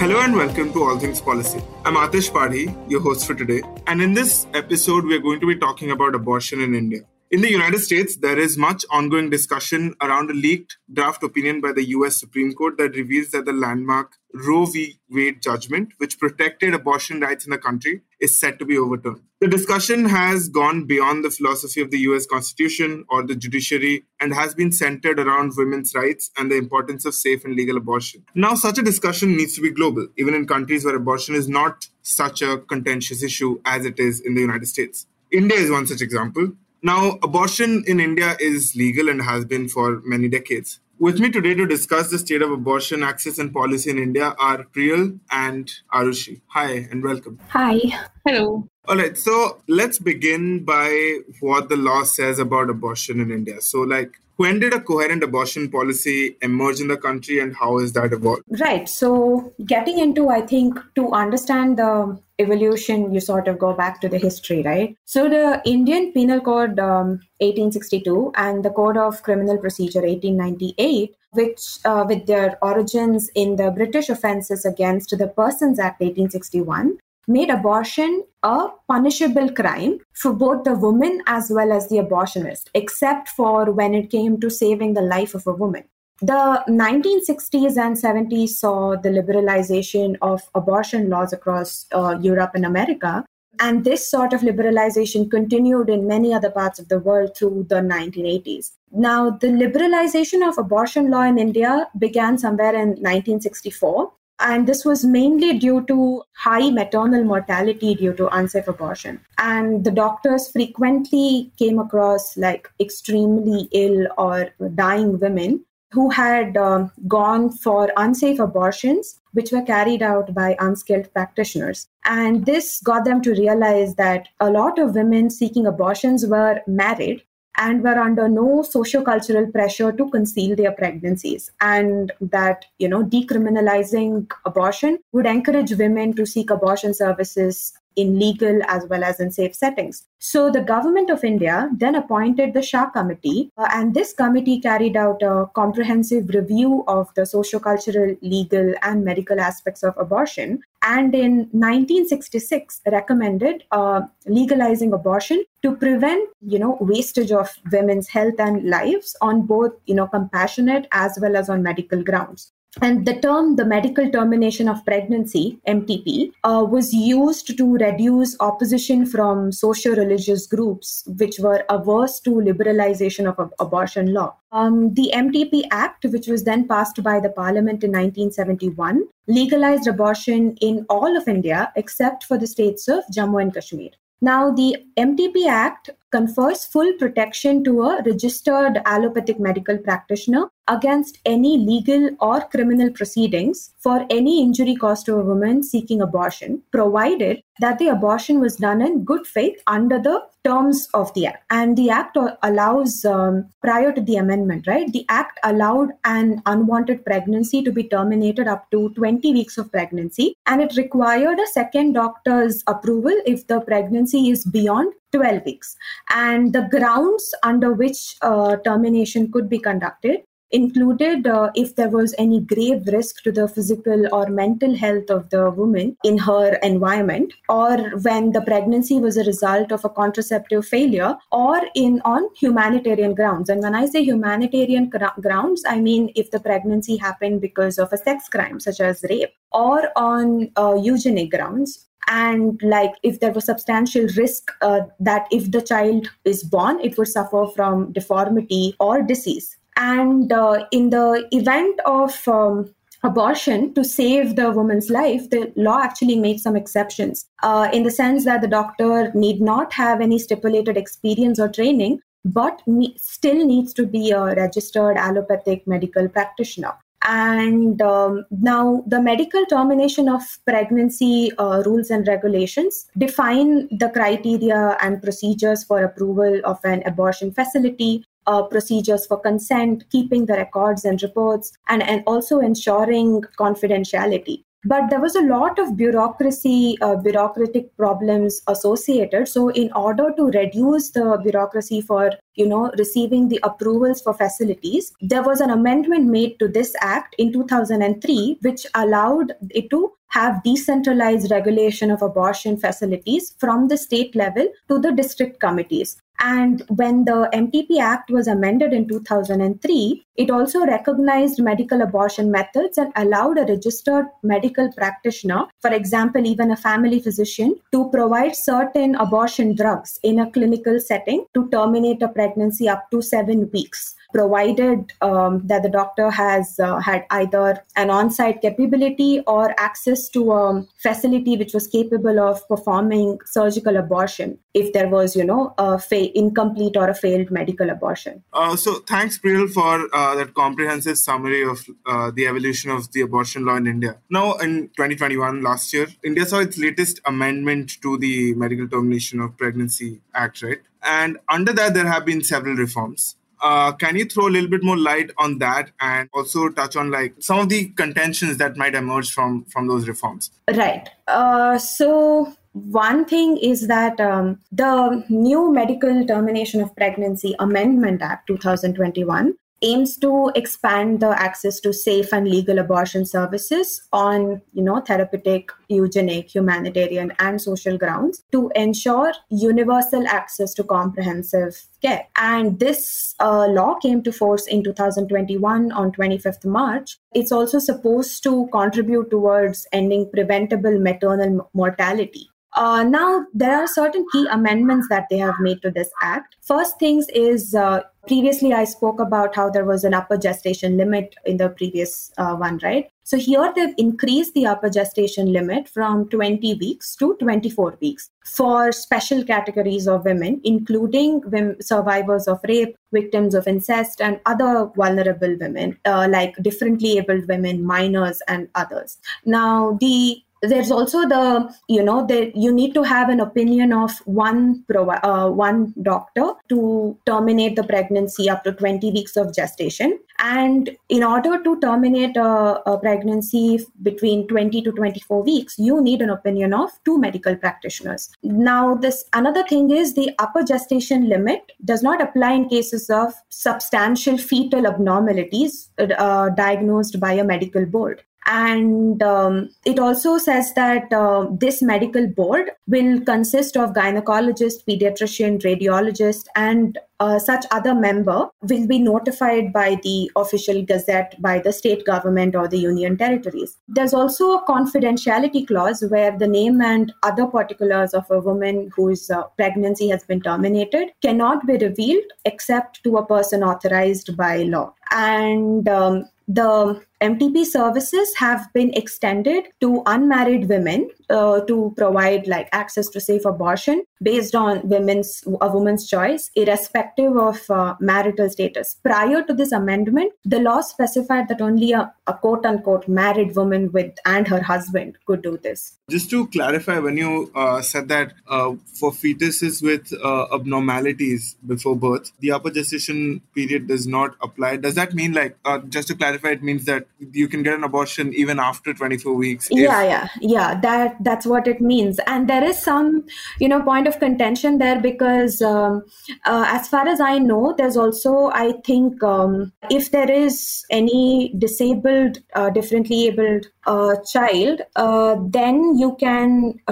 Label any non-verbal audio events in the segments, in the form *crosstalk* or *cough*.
Hello and welcome to All Things Policy. I'm Atish Padhi, your host for today. And in this episode, we are going to be talking about abortion in India. In the United States, there is much ongoing discussion around a leaked draft opinion by the US Supreme Court that reveals that the landmark Roe v. Wade judgment, which protected abortion rights in the country, is set to be overturned. The discussion has gone beyond the philosophy of the US Constitution or the judiciary and has been centered around women's rights and the importance of safe and legal abortion. Now, such a discussion needs to be global, even in countries where abortion is not such a contentious issue as it is in the United States. India is one such example. Now, abortion in India is legal and has been for many decades. With me today to discuss the state of abortion access and policy in India are Priyal and Arushi. Hi and welcome. Hi. Hello. All right, so let's begin by what the law says about abortion in India. So, like, when did a coherent abortion policy emerge in the country and how has that evolved? Right. So, getting into, I think, to understand the evolution, you sort of go back to the history, right? So, the Indian Penal Code um, 1862 and the Code of Criminal Procedure 1898, which, uh, with their origins in the British Offences Against the Persons Act 1861, made abortion a punishable crime for both the woman as well as the abortionist, except for when it came to saving the life of a woman. The 1960s and 70s saw the liberalization of abortion laws across uh, Europe and America. And this sort of liberalization continued in many other parts of the world through the 1980s. Now, the liberalization of abortion law in India began somewhere in 1964 and this was mainly due to high maternal mortality due to unsafe abortion. And the doctors frequently came across like extremely ill or dying women who had um, gone for unsafe abortions which were carried out by unskilled practitioners. And this got them to realize that a lot of women seeking abortions were married and were under no socio-cultural pressure to conceal their pregnancies. And that you know decriminalizing abortion would encourage women to seek abortion services in legal as well as in safe settings. So the government of India then appointed the Shah Committee, uh, and this committee carried out a comprehensive review of the socio-cultural, legal, and medical aspects of abortion. And in 1966, recommended uh, legalizing abortion to prevent, you know, wastage of women's health and lives on both, you know, compassionate as well as on medical grounds. And the term, the medical termination of pregnancy, MTP, uh, was used to reduce opposition from socio religious groups which were averse to liberalization of ab- abortion law. Um, the MTP Act, which was then passed by the Parliament in 1971, legalized abortion in all of India except for the states of Jammu and Kashmir. Now, the MTP Act confers full protection to a registered allopathic medical practitioner against any legal or criminal proceedings for any injury caused to a woman seeking abortion, provided that the abortion was done in good faith under the terms of the act. And the act allows, um, prior to the amendment, right, the act allowed an unwanted pregnancy to be terminated up to 20 weeks of pregnancy, and it required a second doctor's approval if the pregnancy is beyond 12 weeks. And the grounds under which uh, termination could be conducted included uh, if there was any grave risk to the physical or mental health of the woman in her environment or when the pregnancy was a result of a contraceptive failure or in on humanitarian grounds and when i say humanitarian grounds i mean if the pregnancy happened because of a sex crime such as rape or on uh, eugenic grounds and like if there was substantial risk uh, that if the child is born it would suffer from deformity or disease and uh, in the event of um, abortion to save the woman's life, the law actually made some exceptions uh, in the sense that the doctor need not have any stipulated experience or training, but ne- still needs to be a registered allopathic medical practitioner. And um, now the medical termination of pregnancy uh, rules and regulations define the criteria and procedures for approval of an abortion facility, uh, procedures for consent, keeping the records and reports, and, and also ensuring confidentiality but there was a lot of bureaucracy uh, bureaucratic problems associated. So in order to reduce the bureaucracy for you know receiving the approvals for facilities there was an amendment made to this act in 2003 which allowed it to have decentralized regulation of abortion facilities from the state level to the district committees and when the MTP Act was amended in 2003, it also recognized medical abortion methods and allowed a registered medical practitioner, for example, even a family physician, to provide certain abortion drugs in a clinical setting to terminate a pregnancy up to seven weeks provided um, that the doctor has uh, had either an on site capability or access to a facility which was capable of performing surgical abortion if there was, you know, a fa- incomplete or a failed medical abortion. Uh, so, thanks, Priyal, for uh, that comprehensive summary of uh, the evolution of the abortion law in India. Now, in 2021, last year, India saw its latest amendment to the Medical Termination of Pregnancy Act, right? And under that, there have been several reforms. Uh, can you throw a little bit more light on that and also touch on like some of the contentions that might emerge from from those reforms? Right. Uh, so one thing is that um, the new medical termination of pregnancy amendment act 2021 aims to expand the access to safe and legal abortion services on you know therapeutic eugenic humanitarian and social grounds to ensure universal access to comprehensive care. And this uh, law came to force in 2021 on 25th march. It's also supposed to contribute towards ending preventable maternal mortality. Uh, now, there are certain key amendments that they have made to this act. First things is uh, previously I spoke about how there was an upper gestation limit in the previous uh, one, right? So here they've increased the upper gestation limit from 20 weeks to 24 weeks for special categories of women, including women, survivors of rape, victims of incest, and other vulnerable women, uh, like differently abled women, minors, and others. Now, the there's also the you know that you need to have an opinion of one provi- uh, one doctor to terminate the pregnancy up to 20 weeks of gestation. And in order to terminate a, a pregnancy between 20 to 24 weeks you need an opinion of two medical practitioners. Now this another thing is the upper gestation limit does not apply in cases of substantial fetal abnormalities uh, diagnosed by a medical board and um, it also says that uh, this medical board will consist of gynecologist, pediatrician, radiologist, and uh, such other member will be notified by the official gazette by the state government or the union territories. There's also a confidentiality clause where the name and other particulars of a woman whose uh, pregnancy has been terminated cannot be revealed except to a person authorized by law. And um, the MTP services have been extended to unmarried women uh, to provide like access to safe abortion based on women's a woman's choice, irrespective of uh, marital status. Prior to this amendment, the law specified that only a, a quote unquote married woman with and her husband could do this. Just to clarify, when you uh, said that uh, for fetuses with uh, abnormalities before birth, the upper gestation period does not apply. Does that mean like uh, just to clarify, it means that you can get an abortion even after 24 weeks if... yeah yeah yeah that that's what it means and there is some you know point of contention there because um, uh, as far as i know there's also i think um, if there is any disabled uh, differently abled uh, child uh, then you can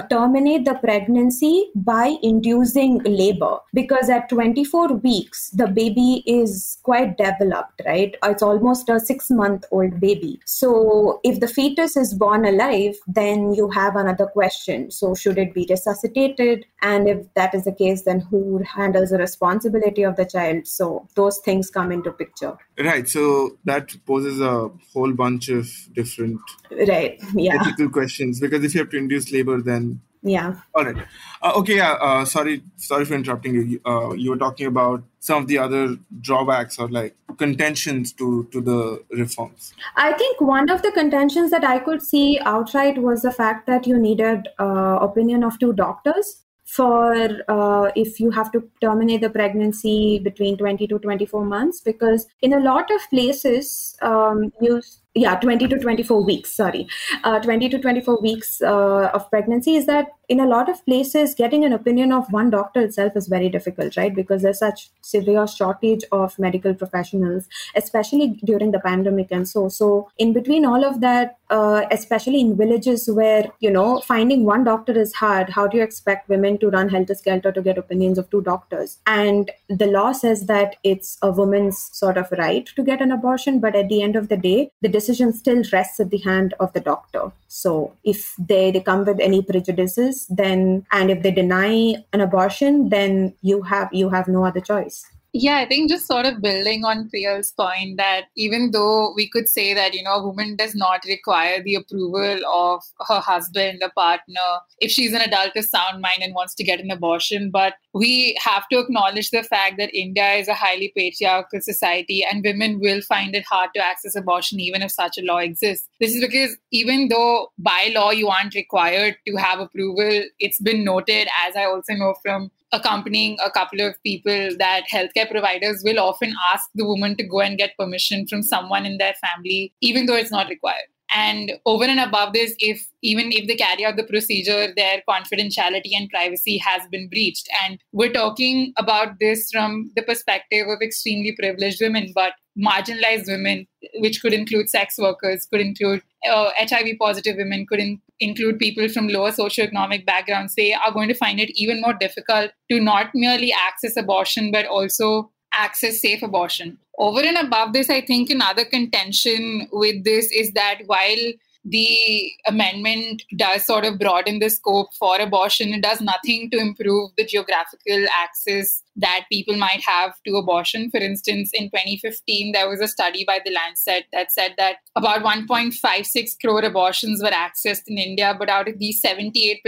terminate the pregnancy by inducing labor because at 24 weeks the baby is quite developed right it's almost a 6 month old baby. So if the fetus is born alive, then you have another question. So should it be resuscitated? And if that is the case, then who handles the responsibility of the child? So those things come into picture. Right. So that poses a whole bunch of different right yeah ethical questions because if you have to induce labor, then yeah all right uh, okay yeah uh, sorry sorry for interrupting you uh, you were talking about some of the other drawbacks or like contentions to to the reforms i think one of the contentions that i could see outright was the fact that you needed uh, opinion of two doctors for uh, if you have to terminate the pregnancy between 20 to 24 months because in a lot of places um, you yeah 20 to 24 weeks sorry. Uh, 20 to 24 weeks uh, of pregnancy is that in a lot of places getting an opinion of one doctor itself is very difficult right? Because there's such severe shortage of medical professionals especially during the pandemic and so so in between all of that uh, especially in villages where you know finding one doctor is hard how do you expect women to run helter skelter to get opinions of two doctors and the law says that it's a woman's sort of right to get an abortion but at the end of the day the decision still rests at the hand of the doctor. So if they, they come with any prejudices, then and if they deny an abortion, then you have you have no other choice. Yeah, I think just sort of building on Priyal's point that even though we could say that, you know, a woman does not require the approval of her husband, a partner, if she's an adult of sound mind and wants to get an abortion, but we have to acknowledge the fact that India is a highly patriarchal society and women will find it hard to access abortion even if such a law exists. This is because even though by law you aren't required to have approval, it's been noted, as I also know from accompanying a couple of people that healthcare providers will often ask the woman to go and get permission from someone in their family, even though it's not required. And over and above this, if even if they carry out the procedure, their confidentiality and privacy has been breached. And we're talking about this from the perspective of extremely privileged women, but marginalized women, which could include sex workers, could include uh, HIV positive women, could in- include people from lower socioeconomic backgrounds, they are going to find it even more difficult to not merely access abortion, but also access safe abortion. Over and above this, I think another contention with this is that while the amendment does sort of broaden the scope for abortion. It does nothing to improve the geographical access that people might have to abortion. For instance, in 2015, there was a study by the Lancet that said that about 1.56 crore abortions were accessed in India, but out of these, 78%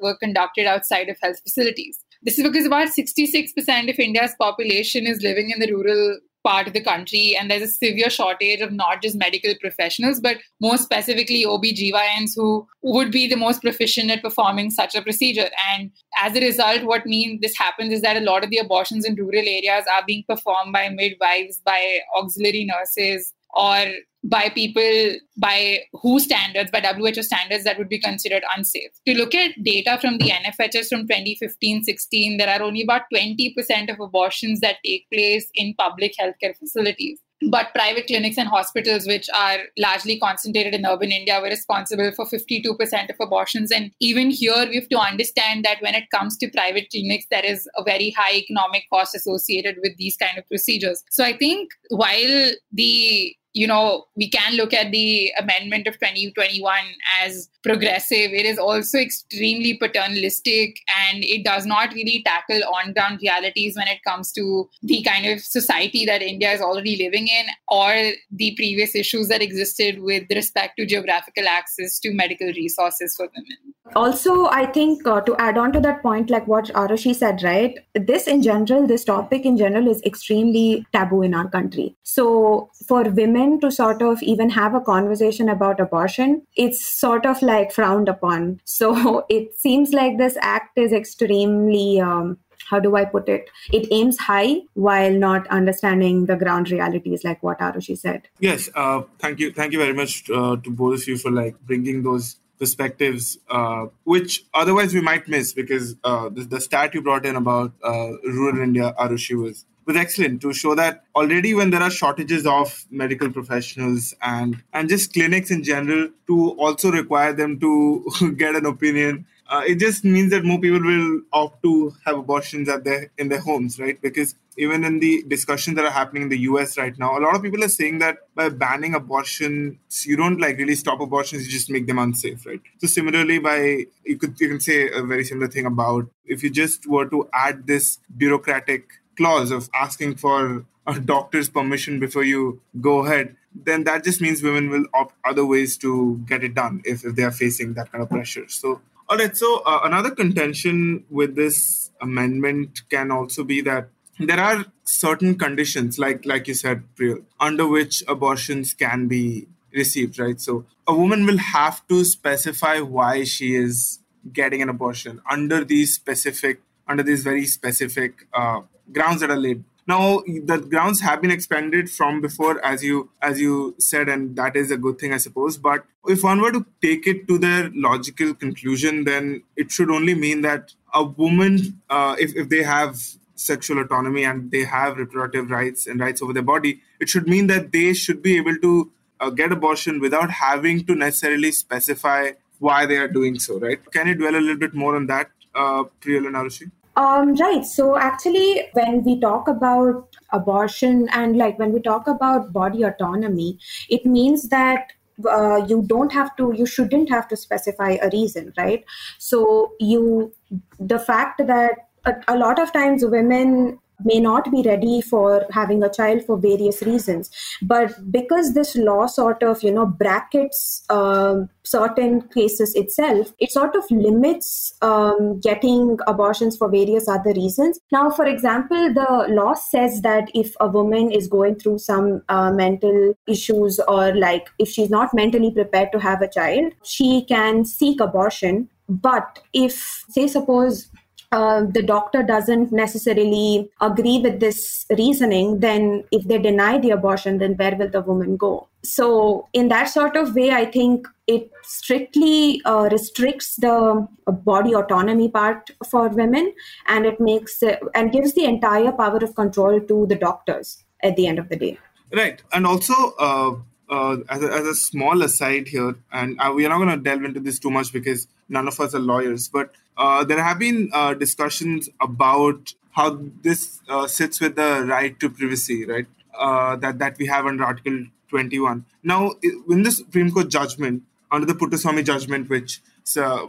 were conducted outside of health facilities. This is because about 66% of India's population is living in the rural part of the country and there's a severe shortage of not just medical professionals but more specifically OB/GYNs who would be the most proficient at performing such a procedure. And as a result what means this happens is that a lot of the abortions in rural areas are being performed by midwives by auxiliary nurses or by people by WHO standards, by WHO standards that would be considered unsafe. To look at data from the NFHS from 2015-16, there are only about 20% of abortions that take place in public healthcare facilities. But private clinics and hospitals, which are largely concentrated in urban India, were responsible for 52% of abortions. And even here, we have to understand that when it comes to private clinics, there is a very high economic cost associated with these kind of procedures. So I think while the you know, we can look at the amendment of 2021 as progressive. It is also extremely paternalistic and it does not really tackle on ground realities when it comes to the kind of society that India is already living in or the previous issues that existed with respect to geographical access to medical resources for women. Also, I think uh, to add on to that point, like what Arushi said, right? This in general, this topic in general is extremely taboo in our country. So, for women to sort of even have a conversation about abortion, it's sort of like frowned upon. *laughs* So, it seems like this act is extremely um, how do I put it? It aims high while not understanding the ground realities, like what Arushi said. Yes, uh, thank you, thank you very much uh, to both of you for like bringing those perspectives, uh, which otherwise we might miss because uh, the, the, stat you brought in about uh, rural India, Arushi, was was excellent to show that already when there are shortages of medical professionals and and just clinics in general, to also require them to *laughs* get an opinion uh, it just means that more people will opt to have abortions at their in their homes, right? Because even in the discussions that are happening in the US right now, a lot of people are saying that by banning abortions, you don't like really stop abortions, you just make them unsafe, right? So similarly, by you could you can say a very similar thing about if you just were to add this bureaucratic clause of asking for a doctor's permission before you go ahead, then that just means women will opt other ways to get it done if, if they are facing that kind of pressure. So All right. So uh, another contention with this amendment can also be that there are certain conditions, like like you said, Priyal, under which abortions can be received. Right. So a woman will have to specify why she is getting an abortion under these specific, under these very specific uh, grounds that are laid now the grounds have been expanded from before, as you as you said, and that is a good thing, I suppose. But if one were to take it to their logical conclusion, then it should only mean that a woman, uh, if if they have sexual autonomy and they have reproductive rights and rights over their body, it should mean that they should be able to uh, get abortion without having to necessarily specify why they are doing so. Right? Can you dwell a little bit more on that, uh, Priyal and Arushi? Um, right. So actually, when we talk about abortion and like when we talk about body autonomy, it means that uh, you don't have to, you shouldn't have to specify a reason, right? So you, the fact that a, a lot of times women may not be ready for having a child for various reasons. But because this law sort of you know brackets um, certain cases itself it sort of limits um, getting abortions for various other reasons. Now for example the law says that if a woman is going through some uh, mental issues or like if she's not mentally prepared to have a child she can seek abortion. But if say suppose uh, the doctor doesn't necessarily agree with this reasoning, then if they deny the abortion, then where will the woman go? So, in that sort of way, I think it strictly uh, restricts the body autonomy part for women, and it makes and gives the entire power of control to the doctors at the end of the day. Right, and also uh, uh, as, a, as a small aside here, and uh, we are not going to delve into this too much because none of us are lawyers, but uh, there have been uh, discussions about how this uh, sits with the right to privacy, right? Uh, that that we have under Article 21. Now, in the Supreme Court judgment, under the Puttaswamy judgment, which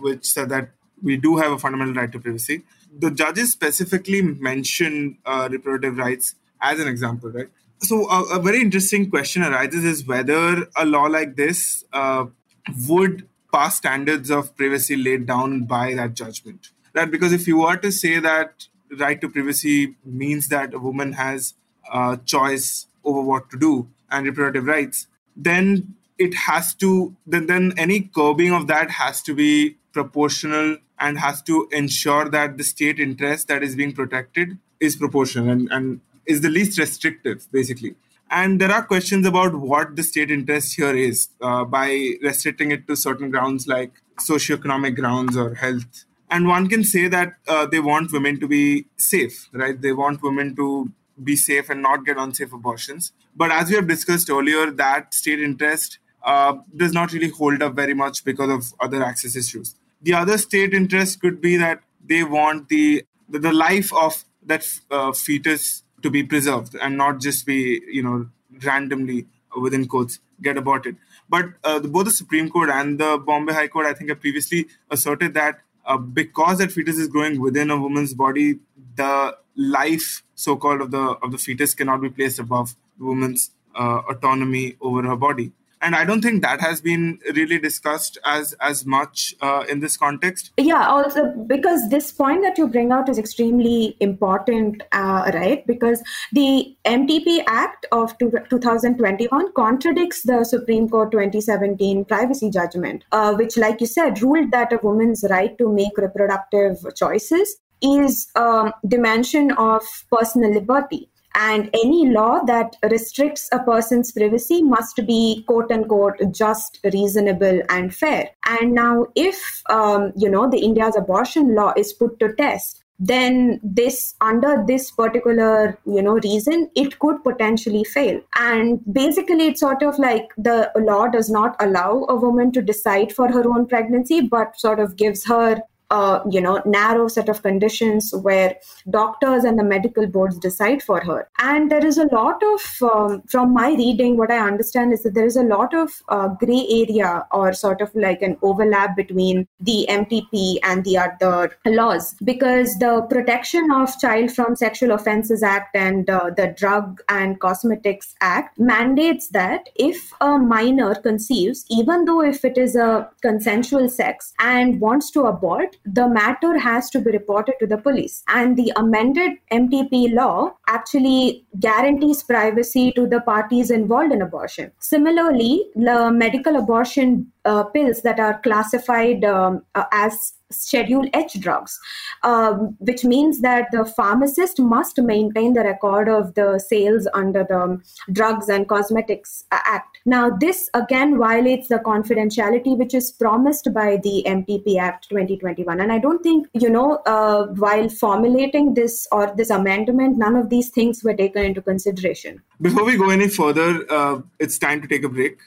which said that we do have a fundamental right to privacy, the judges specifically mentioned reproductive rights as an example, right? so a, very interesting question arises is whether a law like this uh, would pass standards of privacy laid down by that judgment right because if you were to say that right to privacy means that a woman has a choice over what to do and reproductive rights then it has to then, then any curbing of that has to be proportional and has to ensure that the state interest that is being protected is proportional and, and is the least restrictive, basically. And there are questions about what the state interest here is uh, by restricting it to certain grounds like socioeconomic grounds or health. And one can say that uh, they want women to be safe, right? They want women to be safe and not get unsafe abortions. But as we have discussed earlier, that state interest uh, does not really hold up very much because of other access issues. The other state interest could be that they want the the, life of that uh, fetus to be preserved and not just be you know randomly within quotes get aborted. But uh, the, both the supreme court and the bombay high court i think have previously asserted that uh, because that fetus is growing within a woman's body the life so-called of the of the fetus cannot be placed above the woman's uh, autonomy over her body and i don't think that has been really discussed as as much uh, in this context. Yeah also because this point that you bring out is extremely important uh, right? Because the mtp act of two, 2021 contradicts the supreme court 2017 privacy judgment uh, which like you said ruled that a woman's right to make reproductive choices is a um, dimension of personal liberty and any law that restricts a person's privacy must be quote unquote just reasonable and fair. And now if um, you know the india's abortion law is put to test then this under this particular you know reason it could potentially fail. And basically it's sort of like the law does not allow a woman to decide for her own pregnancy but sort of gives her you know narrow set of conditions where doctors and the medical boards decide for her. And there is a lot of, um, from my reading, what I understand is that there is a lot of uh, gray area or sort of like an overlap between the MTP and the other laws because the Protection of Child from Sexual Offences Act and uh, the Drug and Cosmetics Act mandates that if a minor conceives, even though if it is a consensual sex and wants to abort, the matter has to be reported to the police. And the amended MTP law actually guarantees privacy to the parties involved in abortion. Similarly, the medical abortion uh, pills that are classified um, uh, as Schedule H drugs, um, which means that the pharmacist must maintain the record of the sales under the Drugs and Cosmetics Act. Now, this again violates the confidentiality which is promised by the MTP Act 2021. And I don't think, you know, uh, while formulating this or this amendment, none of these things were taken into consideration. Before we go any further, uh, it's time to take a break.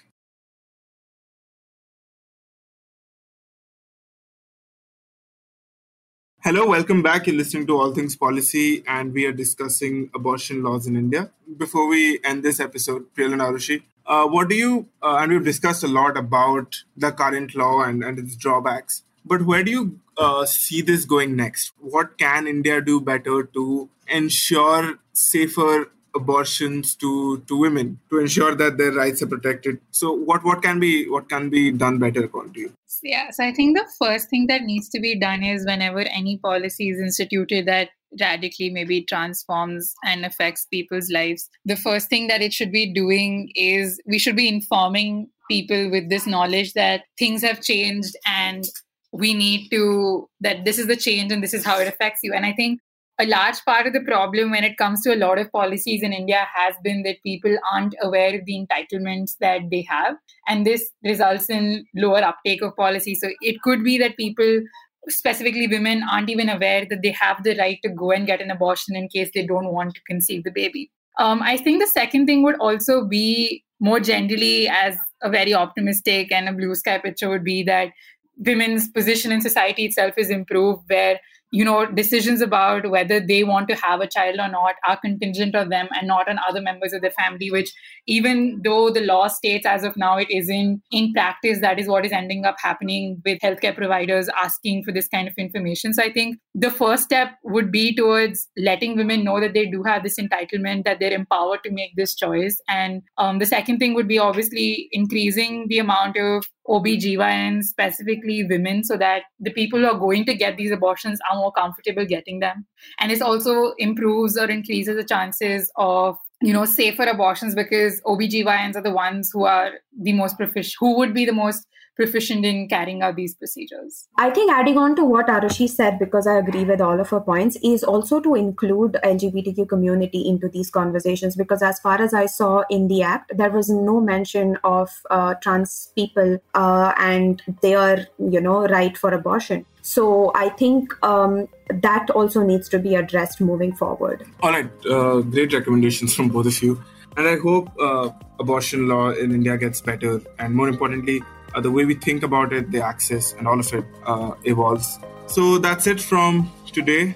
Hello, welcome back. You're listening to All Things Policy, and we are discussing abortion laws in India. Before we end this episode, Priyal Arushi, uh, what do you, uh, and we've discussed a lot about the current law and, and its drawbacks, but where do you uh, see this going next? What can India do better to ensure safer abortions to to women to ensure that their rights are protected. So what what can be what can be done better according to you? Yeah so i think the first thing that needs to be done is whenever any policy is instituted that radically maybe transforms and affects people's lives the first thing that it should be doing is we should be informing people with this knowledge that things have changed and we need to that this is the change and this is how it affects you. And i think a large part of the problem when it comes to a lot of policies in India has been that people aren't aware of the entitlements that they have. And this results in lower uptake of policy. So it could be that people, specifically women, aren't even aware that they have the right to go and get an abortion in case they don't want to conceive the baby. Um, I think the second thing would also be more generally, as a very optimistic and a blue sky picture, would be that women's position in society itself is improved, where you know decisions about whether they want to have a child or not are contingent on them and not on other members of the family which even though the law states as of now it isn't in practice that is what is ending up happening with healthcare providers asking for this kind of information. So i think the first step would be towards letting women know that they do have this entitlement that they're empowered to make this choice. And um, the second thing would be obviously increasing the amount of OBGYNs, specifically women, so that the people who are going to get these abortions are more comfortable getting them. And it also improves or increases the chances of you know safer abortions because OBGYNs are the ones who are the most proficient who would be the most proficient in carrying out these procedures. I think adding on to what Arushi said, because I agree with all of her points, is also to include LGBTQ community into these conversations. Because as far as I saw in the act, there was no mention of uh, trans people uh, and their, you know, right for abortion. So I think um, that also needs to be addressed moving forward. All right, uh, great recommendations from both of you. And I hope uh, abortion law in India gets better. And more importantly, uh, the way we think about it, the access, and all of it uh, evolves. So that's it from today.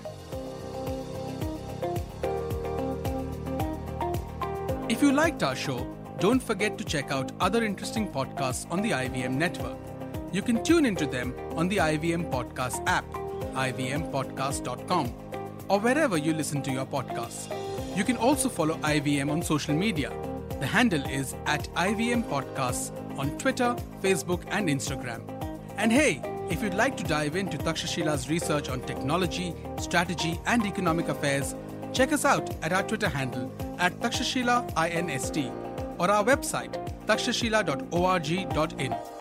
If you liked our show, don't forget to check out other interesting podcasts on the IVM network. You can tune into them on the IVM Podcast app, ivmpodcast.com, or wherever you listen to your podcasts. You can also follow IVM on social media. The handle is at IVM Podcasts on Twitter, Facebook, and Instagram. And hey, if you'd like to dive into Takshashila's research on technology, strategy, and economic affairs, check us out at our Twitter handle at Takshashila INST or our website takshashila.org.in.